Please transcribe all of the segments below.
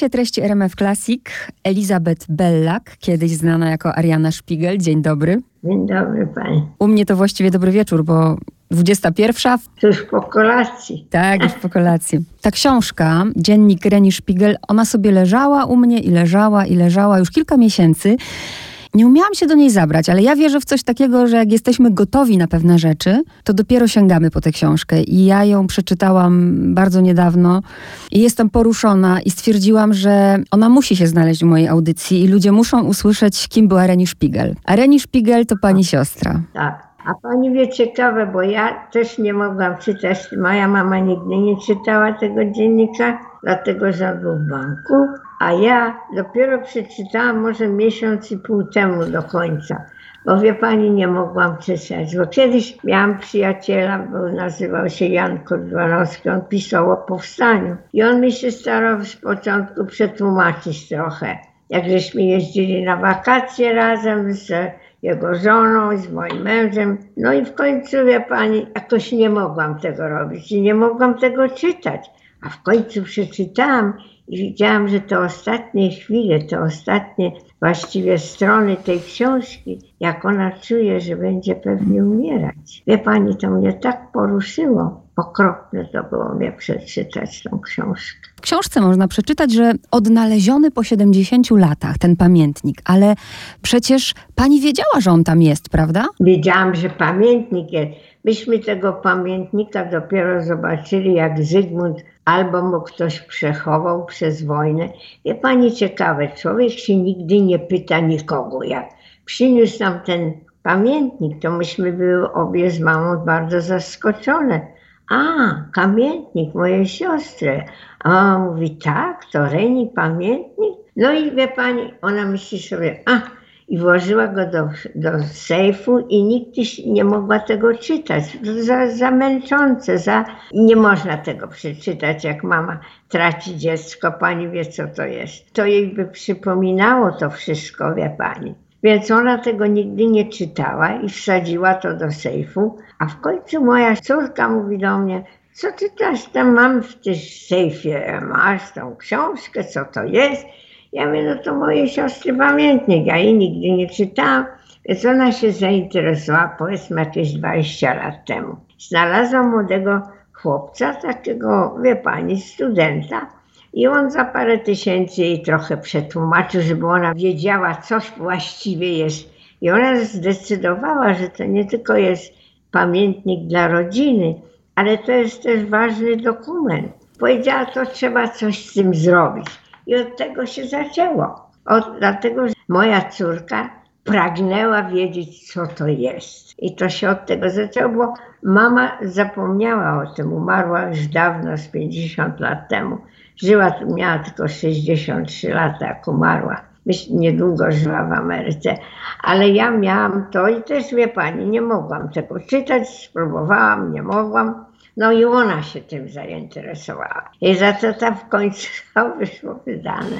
Serwisie treści RMF Classic Elizabeth Bellak, kiedyś znana jako Ariana Szpigel. Dzień dobry. Dzień dobry pani. U mnie to właściwie dobry wieczór, bo 21. Tuż po kolacji. Tak, już po kolacji. Ta książka, dziennik Reni Szpigel, ona sobie leżała u mnie i leżała i leżała już kilka miesięcy. Nie umiałam się do niej zabrać, ale ja wierzę w coś takiego, że jak jesteśmy gotowi na pewne rzeczy, to dopiero sięgamy po tę książkę. I ja ją przeczytałam bardzo niedawno i jestem poruszona i stwierdziłam, że ona musi się znaleźć w mojej audycji i ludzie muszą usłyszeć, kim była Reni Szpigel. A Reni Szpigel to pani siostra. Tak. A pani wie ciekawe, bo ja też nie mogłam czytać. Moja mama nigdy nie czytała tego dziennika, dlatego w banku. A ja dopiero przeczytałam może miesiąc i pół temu do końca. Bo wie pani, nie mogłam czytać, bo kiedyś miałam przyjaciela, bo nazywał się Jan Kordwanowski, on pisał o powstaniu. I on mi się starał z początku przetłumaczyć trochę. Jak żeśmy jeździli na wakacje razem z jego żoną, z moim mężem. No i w końcu, wie pani, jakoś nie mogłam tego robić i nie mogłam tego czytać. A w końcu przeczytałam i widziałam, że te ostatnie chwile, te ostatnie właściwie strony tej książki, jak ona czuje, że będzie pewnie umierać. Wie pani, to mnie tak poruszyło. Okropne to było mnie przeczytać tą książkę. W książce można przeczytać, że odnaleziony po 70 latach ten pamiętnik, ale przecież pani wiedziała, że on tam jest, prawda? Wiedziałam, że pamiętnik jest. Myśmy tego pamiętnika dopiero zobaczyli, jak Zygmunt albo mu ktoś przechował przez wojnę. Wie pani, ciekawe, człowiek się nigdy nie pyta nikogo, jak przyniósł nam ten pamiętnik, to myśmy były obie z mamą bardzo zaskoczone. A, pamiętnik mojej siostry. A mama mówi, tak, to Reni pamiętnik? No i wie pani, ona myśli sobie, a, i włożyła go do, do sejfu i nikt nie mogła tego czytać. Za, za męczące, za... nie można tego przeczytać, jak mama traci dziecko, pani wie co to jest. To jej by przypominało to wszystko, wie pani. Więc ona tego nigdy nie czytała i wsadziła to do sejfu, a w końcu moja córka mówi do mnie, co ty też tam mam w tym sejfie, masz tą książkę, co to jest? Ja mówię, no to mojej siostry pamiętnik, ja jej nigdy nie czytałam, więc ona się zainteresowała, powiedzmy jakieś 20 lat temu. Znalazła młodego chłopca, takiego, wie pani, studenta, i on za parę tysięcy jej trochę przetłumaczył, żeby ona wiedziała, coś właściwie jest. I ona zdecydowała, że to nie tylko jest pamiętnik dla rodziny, ale to jest też ważny dokument. Powiedziała, to trzeba coś z tym zrobić. I od tego się zaczęło. Od, dlatego, moja córka pragnęła wiedzieć, co to jest. I to się od tego zaczęło, bo mama zapomniała o tym, umarła już dawno, z 50 lat temu. Żyła, miała tylko 63 lata, jak umarła. Myślę, niedługo żyła w Ameryce, ale ja miałam to i też wie pani, nie mogłam tego czytać, spróbowałam, nie mogłam. No i ona się tym zainteresowała. I za to tam w końcu wyszło wydane.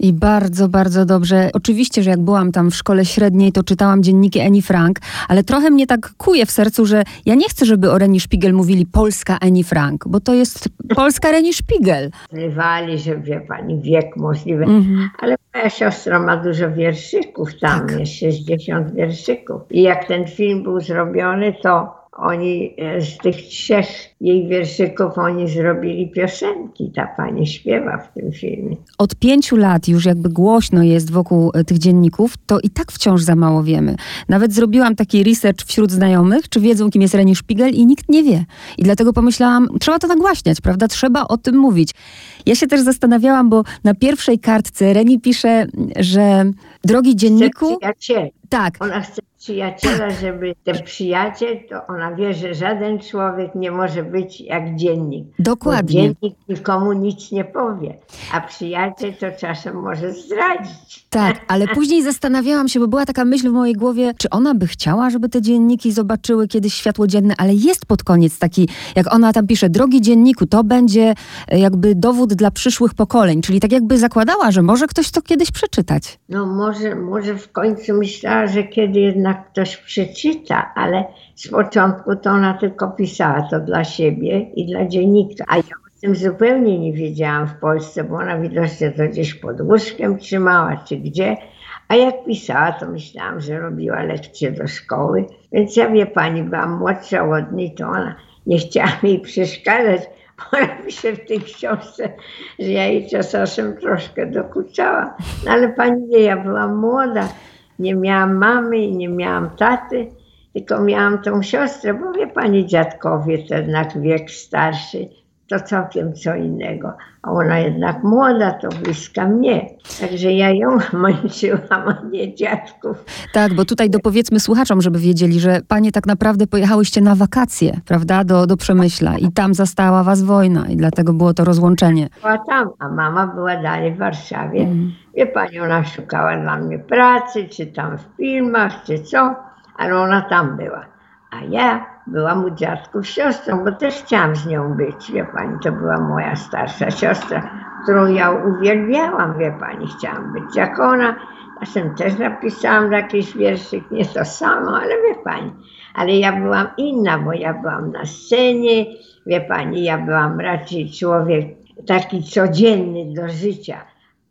I bardzo, bardzo dobrze. Oczywiście, że jak byłam tam w szkole średniej, to czytałam dzienniki Annie Frank, ale trochę mnie tak kuje w sercu, że ja nie chcę, żeby o Reni Szpigel mówili polska Annie Frank, bo to jest polska Reni Szpigel. Zrywali, że wie pani, wiek możliwy. Mhm. Ale moja siostra ma dużo wierszyków tam, tak. jest 60 wierszyków. I jak ten film był zrobiony, to oni e, z tych trzech jej wierszyków oni zrobili piosenki. Ta pani śpiewa w tym filmie. Od pięciu lat już jakby głośno jest wokół e, tych dzienników, to i tak wciąż za mało wiemy. Nawet zrobiłam taki research wśród znajomych, czy wiedzą, kim jest Reni Szpigel i nikt nie wie. I dlatego pomyślałam, trzeba to nagłaśniać, prawda? Trzeba o tym mówić. Ja się też zastanawiałam, bo na pierwszej kartce Reni pisze, że drogi dzienniku... Tak. Ona chce przyjaciela, żeby ten przyjaciel, to ona wie, że żaden człowiek nie może być jak dziennik. Dokładnie. dziennik nikomu nic nie powie, a przyjaciel to czasem może zdradzić. Tak, ale później zastanawiałam się, bo była taka myśl w mojej głowie, czy ona by chciała, żeby te dzienniki zobaczyły kiedyś światło dzienne, ale jest pod koniec taki, jak ona tam pisze, drogi dzienniku, to będzie e, jakby dowód dla przyszłych pokoleń, czyli tak jakby zakładała, że może ktoś to kiedyś przeczytać. No może, może w końcu myślała, że kiedy jednak ktoś przeczyta, ale z początku to ona tylko pisała to dla siebie i dla dziennika. A ja tym zupełnie nie wiedziałam w Polsce, bo ona widocznie to gdzieś pod łóżkiem trzymała, czy gdzie. A jak pisała, to myślałam, że robiła lekcje do szkoły. Więc ja wie pani, byłam młodsza od niej, to ona nie chciała mi przeszkadzać, ona pisze w tej książce, że ja jej czasem troszkę dokuczała. No ale pani wie, ja byłam młoda, nie miałam mamy i nie miałam taty, tylko miałam tą siostrę, bo wie pani, dziadkowie to jednak wiek starszy to całkiem co innego. A ona jednak młoda, to bliska mnie. Także ja ją męczyłam, a nie dziadków. Tak, bo tutaj dopowiedzmy słuchaczom, żeby wiedzieli, że panie tak naprawdę pojechałyście na wakacje, prawda, do, do Przemyśla i tam zastała was wojna i dlatego było to rozłączenie. Była tam, a mama była dalej w Warszawie. Mm. Wie pani, ona szukała dla mnie pracy, czy tam w filmach, czy co, ale ona tam była. A ja byłam u dziadków siostrą, bo też chciałam z nią być, wie pani, to była moja starsza siostra, którą ja uwielbiałam, wie pani, chciałam być jak ona. Czasem też napisałam jakiś wierszyk, nie to samo, ale wie pani. Ale ja byłam inna, bo ja byłam na scenie, wie pani, ja byłam raczej człowiek taki codzienny do życia,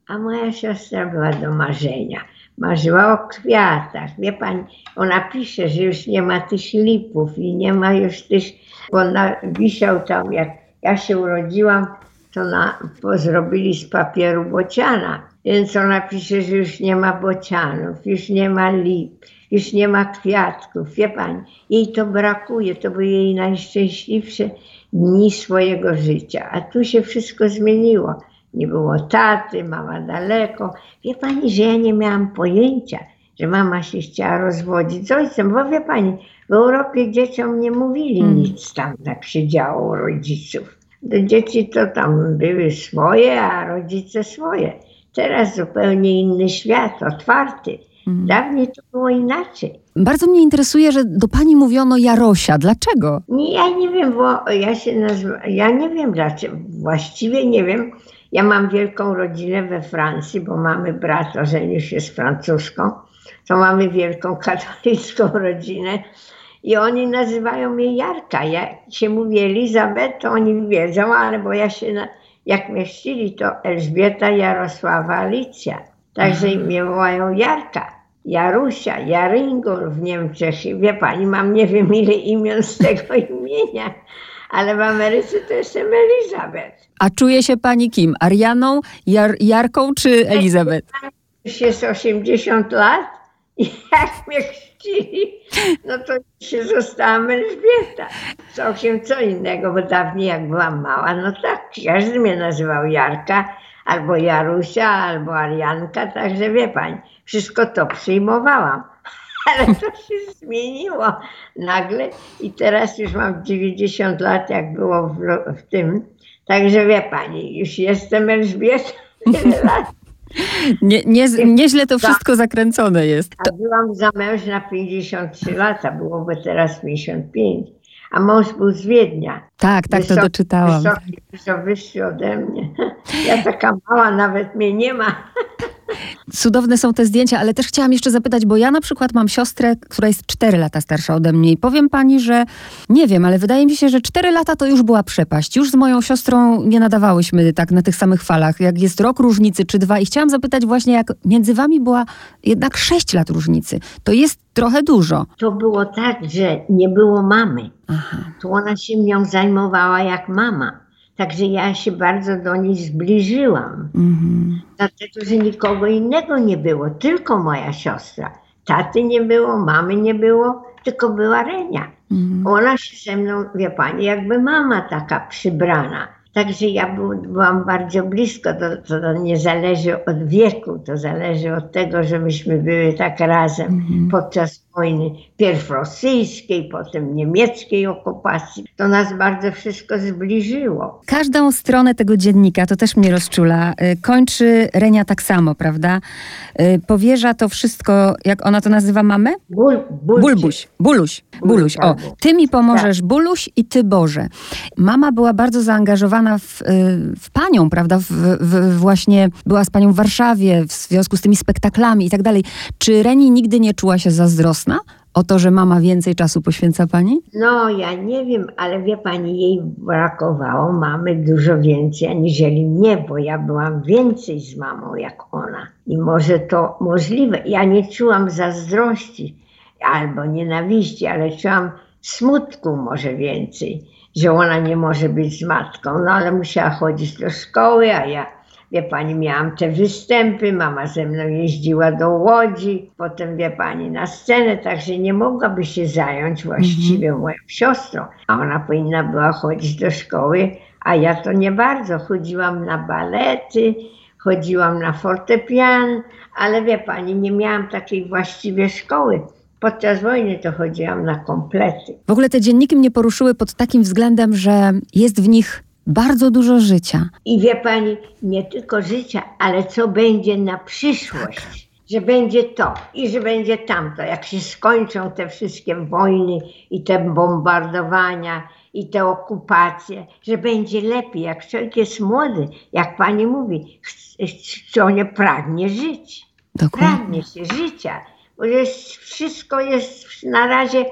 a moja siostra była do marzenia marzyła o kwiatach. Wie pani, ona pisze, że już nie ma tych lipów i nie ma już tych, bo wisiał tam, jak ja się urodziłam, to na, zrobili z papieru bociana. Więc ona pisze, że już nie ma bocianów, już nie ma lip, już nie ma kwiatków. Wie pani, jej to brakuje, to były jej najszczęśliwsze dni swojego życia. A tu się wszystko zmieniło nie było taty, mama daleko. Wie pani, że ja nie miałam pojęcia, że mama się chciała rozwodzić z ojcem, bo wie pani, w Europie dzieciom nie mówili mm. nic tam, tak się działo u rodziców. Do dzieci to tam były swoje, a rodzice swoje. Teraz zupełnie inny świat, otwarty. Mm. Dawniej to było inaczej. Bardzo mnie interesuje, że do pani mówiono Jarosia. Dlaczego? Nie, ja nie wiem, bo ja się nazywam, ja nie wiem dlaczego, właściwie nie wiem. Ja mam wielką rodzinę we Francji, bo mamy brata, żenił się z francuską, to mamy wielką katolicką rodzinę i oni nazywają mnie Jarka. Jak się mówi Elizabeth, to oni wiedzą, ale bo ja się, na, jak mnie chcieli, to Elżbieta, Jarosława, Alicja. Także mnie wołają Jarka. Jarusia, Jaringol w Niemczech. Wie pani, mam nie wiem ile imion z tego imienia ale w Ameryce to jestem Elizabeth. A czuje się pani kim? Arianą, Jar Jarką czy Elizabeth? Już jest 80 lat i jak mnie chrzcili, no to się zostałam Elżbieta. Całkiem co innego, bo dawniej jak byłam mała, no tak, każdy mnie nazywał Jarka, albo Jarusia, albo Arianka, także wie pani, wszystko to przyjmowałam ale to się zmieniło nagle i teraz już mam 90 lat, jak było w, w tym. Także wie pani, już jestem lat. Nie, nie, nieźle to wszystko zakręcone jest. To... A byłam zamężna 53 lata, byłoby teraz 55. A mąż był z Wiednia. Tak, tak, wysoki, to doczytałam. Wysoki, wyższy ode mnie. Ja taka mała, nawet mnie nie ma. Cudowne są te zdjęcia, ale też chciałam jeszcze zapytać, bo ja na przykład mam siostrę, która jest 4 lata starsza ode mnie i powiem pani, że nie wiem, ale wydaje mi się, że 4 lata to już była przepaść. Już z moją siostrą nie nadawałyśmy tak na tych samych falach, jak jest rok różnicy czy dwa i chciałam zapytać właśnie, jak między wami była jednak 6 lat różnicy. To jest trochę dużo. To było tak, że nie było mamy. Aha. To ona się nią zajmowała jak mama. Także ja się bardzo do niej zbliżyłam. Mm-hmm. Dlatego, że nikogo innego nie było, tylko moja siostra. Taty nie było, mamy nie było, tylko była Renia. Mm-hmm. Ona się ze mną, wie pani, jakby mama taka przybrana. Także ja byłam bardzo blisko, to, to, nie zależy od wieku, to zależy od tego, że myśmy były tak razem mm-hmm. podczas wojny pierw rosyjskiej, potem niemieckiej okupacji. To nas bardzo wszystko zbliżyło. Każdą stronę tego dziennika, to też mnie rozczula, y, kończy Renia tak samo, prawda? Y, powierza to wszystko, jak ona to nazywa mamę? Bul, bulbuś. Buluś. Buluś. O, ty mi pomożesz, tak. Buluś i ty Boże. Mama była bardzo zaangażowana w, y, w panią, prawda? W, w, właśnie była z panią w Warszawie w związku z tymi spektaklami i tak dalej. Czy Reni nigdy nie czuła się zazdrosna? O to, że mama więcej czasu poświęca pani? No, ja nie wiem, ale wie pani, jej brakowało mamy dużo więcej aniżeli mnie, bo ja byłam więcej z mamą jak ona. I może to możliwe. Ja nie czułam zazdrości albo nienawiści, ale czułam smutku może więcej, że ona nie może być z matką. No ale musiała chodzić do szkoły, a ja Wie pani, miałam te występy, mama ze mną jeździła do Łodzi, potem wie pani na scenę, także nie mogłaby się zająć właściwie mm -hmm. moją siostrą. A ona powinna była chodzić do szkoły, a ja to nie bardzo. Chodziłam na balety, chodziłam na fortepian, ale wie pani, nie miałam takiej właściwie szkoły. Podczas wojny to chodziłam na komplety. W ogóle te dzienniki mnie poruszyły pod takim względem, że jest w nich bardzo dużo życia. I wie pani, nie tylko życia, ale co będzie na przyszłość. Tak. Że będzie to i że będzie tamto. Jak się skończą te wszystkie wojny i te bombardowania i te okupacje, że będzie lepiej. Jak człowiek jest młody, jak pani mówi, człowiek pragnie żyć. Dokładnie. Pragnie się życia. Bo jest, wszystko jest na razie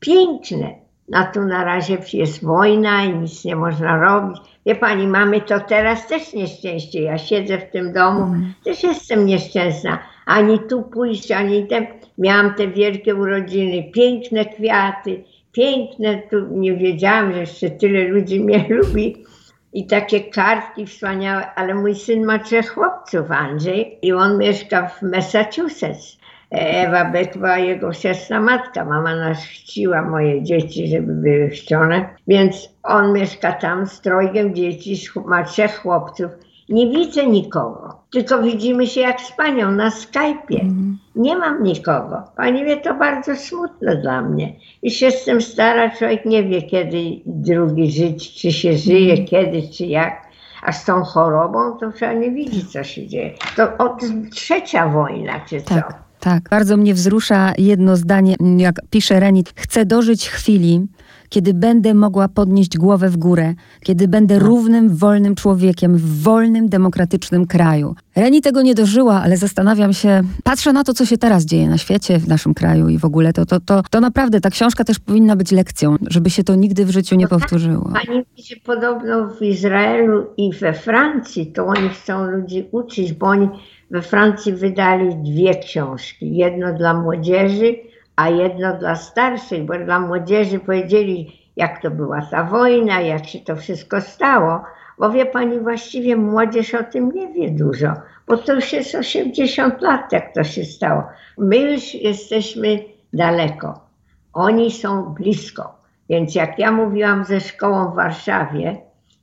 piękne a tu na razie jest wojna i nic nie można robić. Wie pani, mamy to teraz też nieszczęście. Ja siedzę w tym domu, mm. też jestem nieszczęsna. Ani tu pójść, ani tam. Miałam te wielkie urodziny, piękne kwiaty, piękne, tu nie wiedziałam, że jeszcze tyle ludzi mnie lubi. I takie kartki wspaniałe, ale mój syn ma trzech chłopców, Andrzej, i on mieszka w Massachusetts. Ewa Beck była jego siostra matka. Mama nas chciła moje dzieci, żeby były chrzczone. Więc on mieszka tam z trojgiem dzieci, ma trzech chłopców. Nie widzę nikogo, tylko widzimy się jak z panią na Skype'ie. Mm. Nie mam nikogo. Pani wie, to bardzo smutne dla mnie. Już jestem stara, człowiek nie wie kiedy drugi żyć, czy się żyje, mm. kiedy, czy jak. A z tą chorobą to trzeba nie widzi, co się dzieje. To od trzecia wojna, czy co? Tak. Tak, bardzo mnie wzrusza jedno zdanie, jak pisze Renit. Chcę dożyć chwili, kiedy będę mogła podnieść głowę w górę, kiedy będę no. równym, wolnym człowiekiem w wolnym, demokratycznym kraju. Reni tego nie dożyła, ale zastanawiam się, patrzę na to, co się teraz dzieje na świecie, w naszym kraju i w ogóle, to, to, to, to naprawdę ta książka też powinna być lekcją, żeby się to nigdy w życiu nie no tak, powtórzyło. Pani się podobno w Izraelu i we Francji, to oni chcą ludzi uczyć, bo oni we Francji wydali dwie książki. Jedno dla młodzieży, a jedno dla starszych, bo dla młodzieży powiedzieli, jak to była ta wojna, jak się to wszystko stało. Bo wie pani, właściwie młodzież o tym nie wie dużo, bo to już jest 80 lat, jak to się stało. My już jesteśmy daleko, oni są blisko. Więc jak ja mówiłam ze szkołą w Warszawie,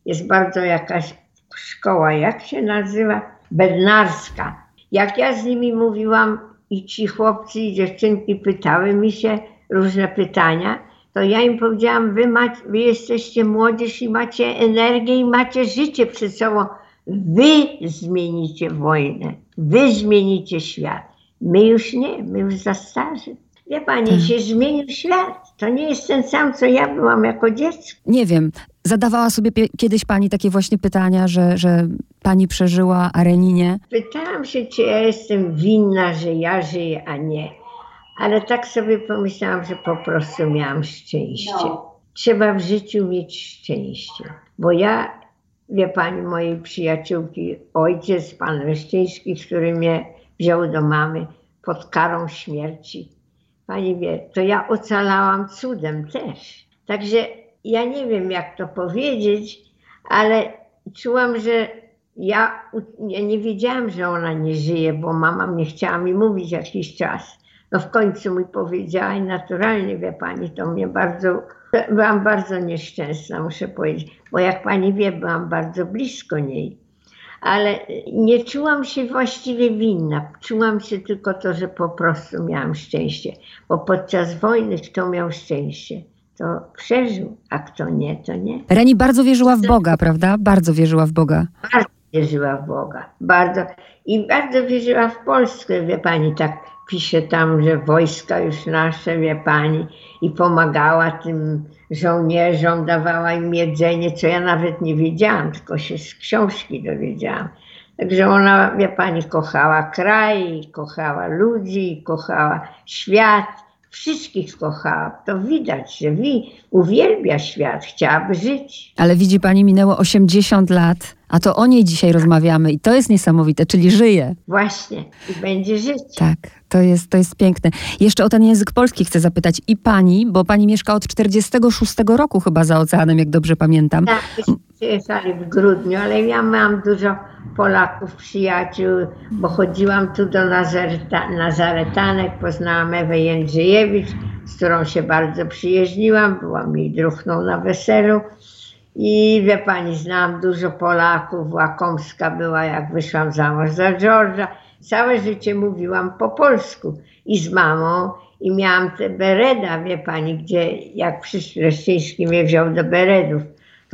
jest bardzo jakaś szkoła, jak się nazywa? Bednarska. Jak ja z nimi mówiłam i ci chłopcy i dziewczynki pytały mi się różne pytania, to ja im powiedziałam, wy, macie, wy jesteście młodzież i macie energię i macie życie przed sobą. Wy zmienicie wojnę, wy zmienicie świat. My już nie, my już za starzy. Wie pani, hmm. się zmienił świat. To nie jest ten sam, co ja byłam jako dziecko. Nie wiem. Zadawała sobie kiedyś pani takie właśnie pytania, że, że pani przeżyła Areninie? Pytałam się, czy ja jestem winna, że ja żyję, a nie. Ale tak sobie pomyślałam, że po prostu miałam szczęście. No. Trzeba w życiu mieć szczęście. Bo ja, wie pani, mojej przyjaciółki, ojciec, pan Reszczyński, który mnie wziął do mamy pod karą śmierci. Pani wie, to ja ocalałam cudem też. Także ja nie wiem, jak to powiedzieć, ale czułam, że ja, ja nie wiedziałam, że ona nie żyje, bo mama mnie chciała mi mówić jakiś czas. No w końcu mi powiedziała i naturalnie, wie pani, to mnie bardzo, byłam bardzo nieszczęsna, muszę powiedzieć, bo jak pani wie, byłam bardzo blisko niej. Ale nie czułam się właściwie winna. Czułam się tylko to, że po prostu miałam szczęście. Bo podczas wojny kto miał szczęście? to przeżył, a kto nie, to nie. Reni bardzo wierzyła w Boga, prawda? Bardzo wierzyła w Boga. Bardzo wierzyła w Boga. Bardzo. I bardzo wierzyła w Polskę, wie pani, tak pisze tam, że wojska już nasze, wie pani, i pomagała tym żołnierzom, dawała im jedzenie, co ja nawet nie wiedziałam, tylko się z książki dowiedziałam. Także ona, wie pani, kochała kraj, kochała ludzi, kochała świat wszystkich kochała. To widać, że wi uwielbia świat, chciałaby żyć. Ale widzi pani, minęło 80 lat, a to o niej dzisiaj rozmawiamy i to jest niesamowite, czyli żyje. Właśnie i będzie żyć. Tak, to jest, to jest piękne. Jeszcze o ten język polski chcę zapytać i pani, bo pani mieszka od 46 roku chyba za oceanem, jak dobrze pamiętam. Tak, przyjechali w grudniu, ale ja mam dużo Polaków, przyjaciół, bo chodziłam tu do Nazareta, Nazaretanek, poznałam Ewę Jędrzejewicz, z którą się bardzo przyjeździłam, była mi druhną na weselu. I wie pani, znam dużo Polaków, Łakomska była, jak wyszłam za mąż za Georgia. Całe życie mówiłam po polsku i z mamą. I miałam te Bereda, wie pani, gdzie jak przyszły Leszczyński mnie wziął do Beredów,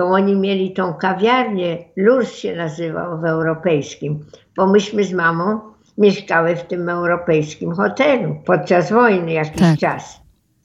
to oni mieli tą kawiarnię, Lurs się nazywał w europejskim, bo myśmy z mamą mieszkały w tym europejskim hotelu podczas wojny jakiś Tak. czas.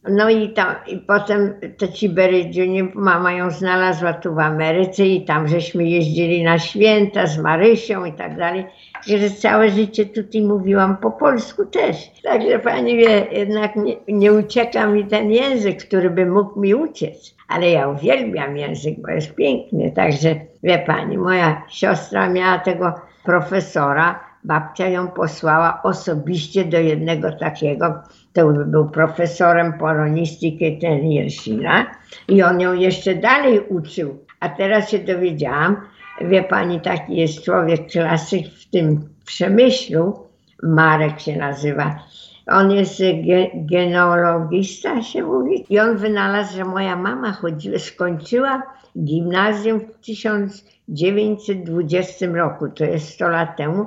No i tam, i potem to ci Berydziunie, mama ją znalazła tu w Ameryce i tam żeśmy jeździli na święta z Marysią i tak dalej. Że całe życie tutaj mówiłam po polsku też. Także pani wie, jednak nie, nie ucieka mi ten język, który by mógł mi uciec. Ale ja uwielbiam język, bo jest piękny. Także wie pani, moja siostra miała tego profesora, babcia ją posłała osobiście do jednego takiego, to był profesorem polonistyki ten Jerszina i on ją jeszcze dalej uczył. A teraz się dowiedziałam, wie pani, taki jest człowiek klasyk w tym przemyślu, Marek się nazywa. On jest ge, genealogista, się mówi. I on wynalazł, że moja mama chodziła, skończyła gimnazjum w 1920 roku, to jest 100 lat temu.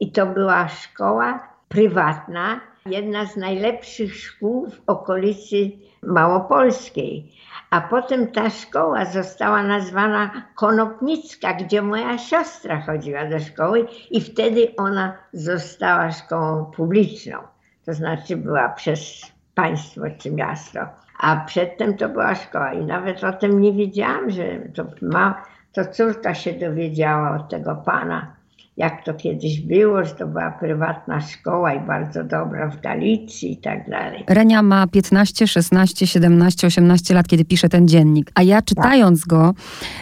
I to była szkoła prywatna, jedna z najlepszych szkół w okolicy Małopolskiej. A potem ta szkoła została nazwana Konopnicka, gdzie moja siostra chodziła do szkoły i wtedy ona została szkołą publiczną. To znaczy była przez państwo czy miasto. A przedtem to była szkoła i nawet o tym nie wiedziałam, że to, ma, to córka się dowiedziała od tego pana jak to kiedyś było, że to była prywatna szkoła i bardzo dobra w Galicji i tak dalej. Renia ma 15, 16, 17, 18 lat, kiedy pisze ten dziennik. A ja czytając go,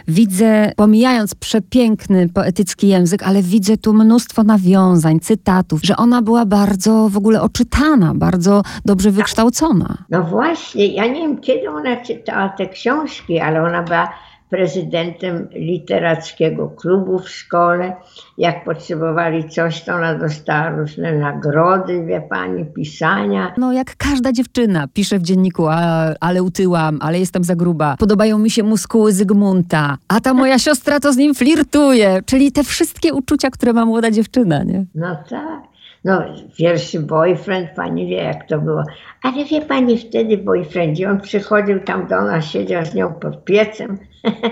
widzę, pomijając przepiękny, poetycki język, ale widzę tu mnóstwo nawiązań, cytatów, że ona była bardzo w ogóle oczytana, bardzo dobrze wykształcona. No właśnie, ja nie wiem kiedy ona czytała te książki, ale ona była prezydentem literackiego klubu w szkole. Jak potrzebowali coś, to ona dostała różne nagrody, wie pani, pisania. No jak każda dziewczyna pisze w dzienniku, a, ale utyłam, ale jestem za gruba. Podobają mi się muskuły Zygmunta, a ta moja siostra to z nim flirtuje. Czyli te wszystkie uczucia, które ma młoda dziewczyna, nie? No tak. No, pierwszy boyfriend, pani wie jak to było. Ale wie pani, wtedy boyfriend, on przychodził tam do nas, siedział z nią pod piecem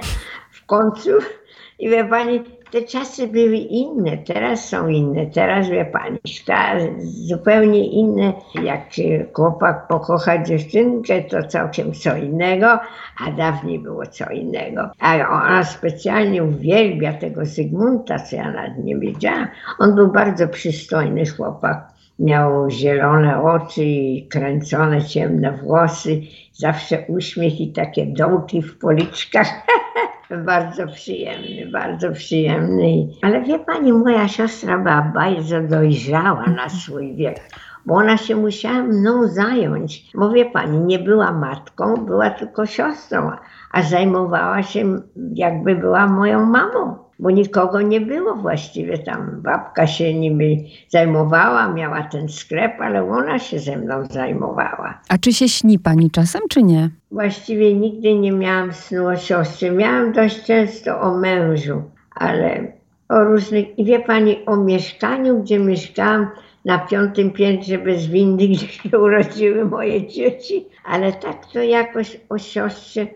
w końcu. I wie pani, te czasy były inne, teraz są inne. Teraz wie pani, ta zupełnie inne. Jak chłopak pokocha dziewczynkę, to całkiem co innego, a dawniej było co innego. A ona specjalnie uwielbia tego Zygmunta, co ja nawet nie wiedziałam. On był bardzo przystojny chłopak. Miał zielone oczy i kręcone ciemne włosy, zawsze uśmiech i takie dołki w policzkach. bardzo przyjemny, bardzo przyjemny. Ale wie pani, moja siostra była bardzo dojrzała na swój wiek, bo ona się musiała mną zająć. Wie pani, nie była matką, była tylko siostrą, a zajmowała się jakby była moją mamą bo nikogo nie było właściwie tam. Babka się niby zajmowała, miała ten sklep, ale ona się ze mną zajmowała. A czy się śni pani czasem, czy nie? Właściwie nigdy nie miałam snu o siostrze. Miałam dość często o mężu, ale o różnych... I wie pani, o mieszkaniu, gdzie mieszkałam na piątym piętrze bez windy, gdzie się urodziły moje dzieci, ale tak to jakoś o siostrze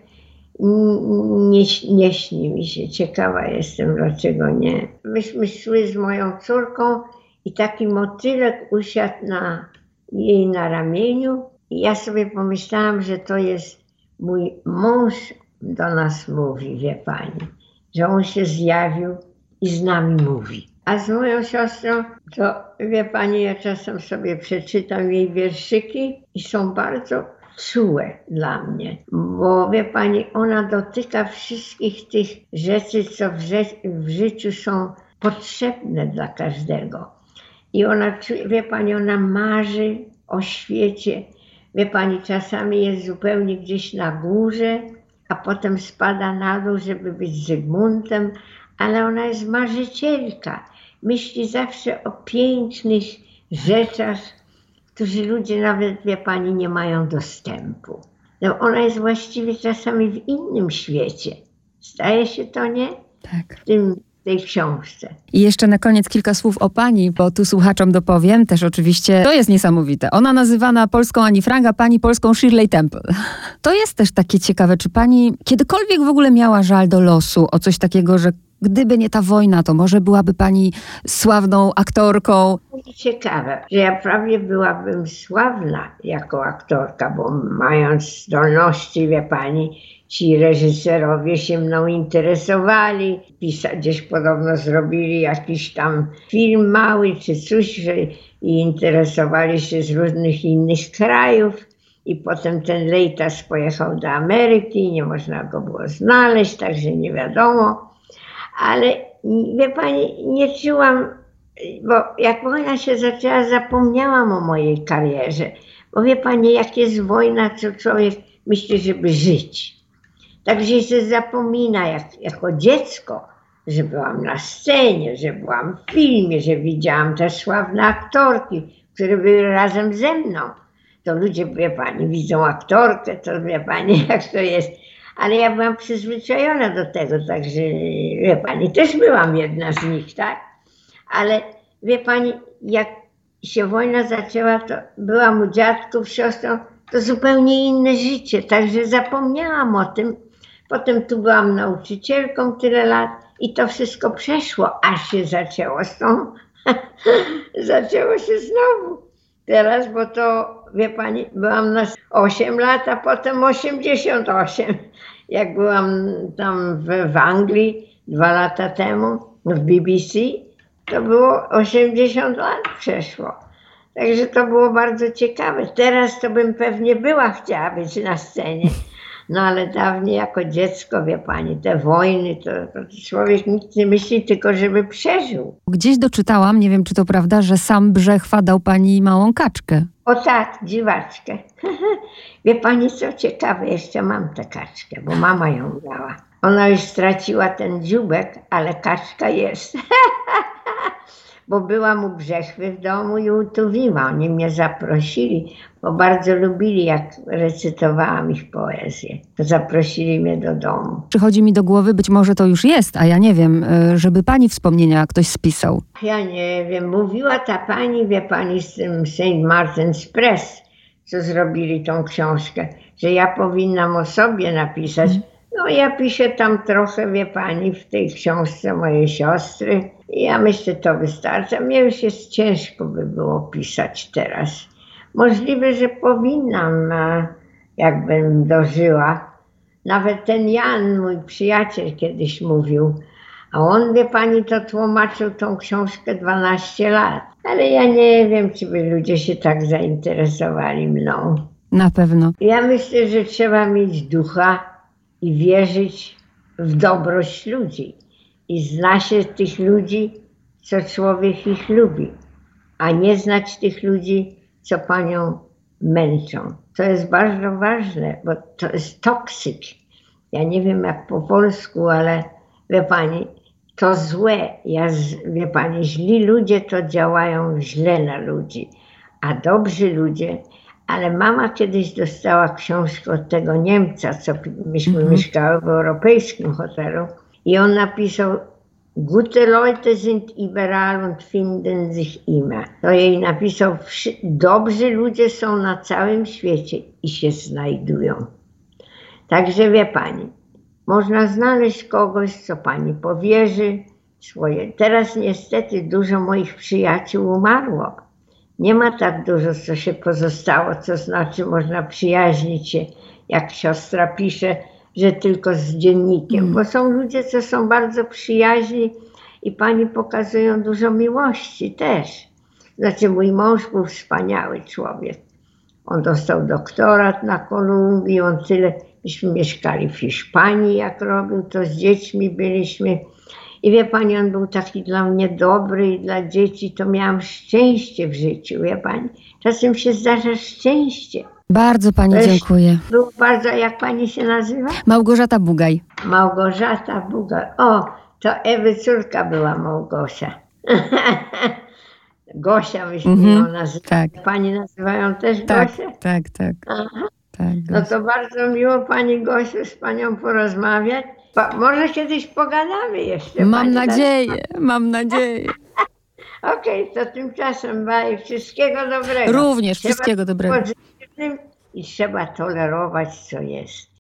nie, nie śni mi się. Ciekawa jestem, dlaczego nie. Myśmy szły z moją córką i taki motylek usiadł na jej na ramieniu i ja sobie pomyślałam, że to jest mój mąż do nas mówi, wie pani, że on się zjawił i z nami mówi. A z moją siostrą, to wie pani, ja czasem sobie przeczytam jej wierszyki i są bardzo czułe dla mnie, bo wie pani, ona dotyka wszystkich tych rzeczy, co w, ży w życiu są potrzebne dla każdego. I ona, wie pani, ona marzy o świecie. Wie pani, czasami jest zupełnie gdzieś na górze, a potem spada na dół, żeby być Zygmuntem, ale ona jest marzycielka. Myśli zawsze o pięknych rzeczach, którzy ludzie nawet, wie pani, nie mają dostępu. No ona jest właściwie czasami w innym świecie. Staje się to, nie? Tak. W tym tej książce. I jeszcze na koniec kilka słów o pani, bo tu słuchaczom dopowiem, też oczywiście, to jest niesamowite. Ona nazywana polską Ani Frank, pani polską Shirley Temple. To jest też takie ciekawe, czy pani kiedykolwiek w ogóle miała żal do losu o coś takiego, że gdyby nie ta wojna, to może byłaby pani sławną aktorką. Ciekawe, że ja prawie byłabym sławna jako aktorka, bo mając zdolności, wie pani, ci reżyserowie się mną interesowali. Pisa, gdzieś podobno zrobili jakiś tam film mały czy coś, że i interesowali się z różnych innych krajów. I potem ten Lejtas pojechał do Ameryki, nie można go było znaleźć, także nie wiadomo. Ale wie pani, nie czułam, bo jak wojna się zaczęła, zapomniałam o mojej karierze. Bo wie pani, jak jest wojna, to człowiek myśli, żeby żyć. Także się zapomina jak, jako dziecko, że byłam na scenie, że byłam w filmie, że widziałam te sławne aktorki, które były razem ze mną. To ludzie, wie pani, widzą aktorkę, to wie pani, jak to jest. Ale ja byłam przyzwyczajona do tego, także wie pani, też byłam jedna z nich, tak? Ale wie pani, jak się wojna zaczęła, to byłam u dziadków, siostrą, to zupełnie inne życie, także zapomniałam o tym, Potem tu byłam nauczycielką tyle lat i to wszystko przeszło, aż się zaczęło z tą, zaczęło się znowu. Teraz, bo to, wie pani, byłam na 8 lat, a potem 88. Jak byłam tam w, w Anglii dwa lata temu, w BBC, to było 80 lat przeszło. Także to było bardzo ciekawe. Teraz to bym pewnie była chciała być na scenie. No ale dawniej jako dziecko, wie pani, te wojny, to, to człowiek nic nie myśli, tylko żeby przeżył. Gdzieś doczytałam, nie wiem czy to prawda, że sam Brzechwa dał pani małą kaczkę. O tak, dziwaczkę. wie pani co ciekawe, jeszcze mam tę kaczkę, bo mama ją dała. Ona już straciła ten dziubek, ale kaczka jest. bo byłam u Brzechwy w domu i utuwiła. Oni mnie zaprosili, bo bardzo lubili, jak recytowałam ich poezję. To zaprosili mnie do domu. Przychodzi mi do głowy, być może to już jest, a ja nie wiem, e, żeby pani wspomnienia ktoś spisał. Ja nie wiem, mówiła ta pani, wie pani, z tym St. Martin's Press, co zrobili tą książkę, że ja powinnam o sobie napisać. No ja piszę tam trochę, wie pani, w tej książce mojej siostry. Ja myślę, to wystarcza. Mnie już jest ciężko by było pisać teraz. Możliwe, że powinnam, jakbym dożyła. Nawet ten Jan, mój przyjaciel, kiedyś mówił, a on, wie pani, to tłumaczył tą książkę 12 lat. Ale ja nie wiem, czy by ludzie się tak zainteresowali mną. Na pewno. Ja myślę, że trzeba mieć ducha i wierzyć w dobrość ludzi. I zna się tych ludzi, co człowiek ich lubi, a nie znać tych ludzi, co panią męczą. To jest bardzo ważne, bo to jest toksyk. Ja nie wiem jak po polsku, ale wie pani, to złe. Ja, wie pani, źli ludzie to działają źle na ludzi, a dobrzy ludzie ale mama kiedyś dostała książkę od tego Niemca, co myśmy -hmm. mieszkały w europejskim hotelu i on napisał Gute Leute sind überall und finden sich immer. To jej napisał, dobrzy ludzie są na całym świecie i się znajdują. Także wie pani, można znaleźć kogoś, co pani powierzy swoje. Teraz niestety dużo moich przyjaciół umarło nie ma tak dużo, co się pozostało, co znaczy można przyjaźnić się, jak siostra pisze, że tylko z dziennikiem, mm. bo są ludzie, co są bardzo przyjaźni i pani pokazują dużo miłości też. Znaczy mój mąż był wspaniały człowiek. On dostał doktorat na Kolumbii, on tyle, myśmy mieszkali w Hiszpanii, jak robił, to z dziećmi byliśmy. I wie pani, on był taki dla mnie dobry i dla dzieci, to miałam szczęście w życiu, wie pani. Czasem się zdarza szczęście. Bardzo pani Też- dziękuję. Był bardzo, jak pani się nazywa? Małgorzata Bugaj. Małgorzata Buga. O, to Ewy córka była Małgosia. Gosia myśmy ją nazywali. tak. Pani nazywają też Tak, Gosię? tak, tak. Aha. tak No to bardzo miło Pani Gosiu z Panią porozmawiać. Pa, może kiedyś pogadamy jeszcze. Mam pani, tak? nadzieję, mam nadzieję. Okej, to tymczasem baj. Wszystkiego dobrego. Również Trzeba wszystkiego dobrego. I trzeba tolerować, co jest.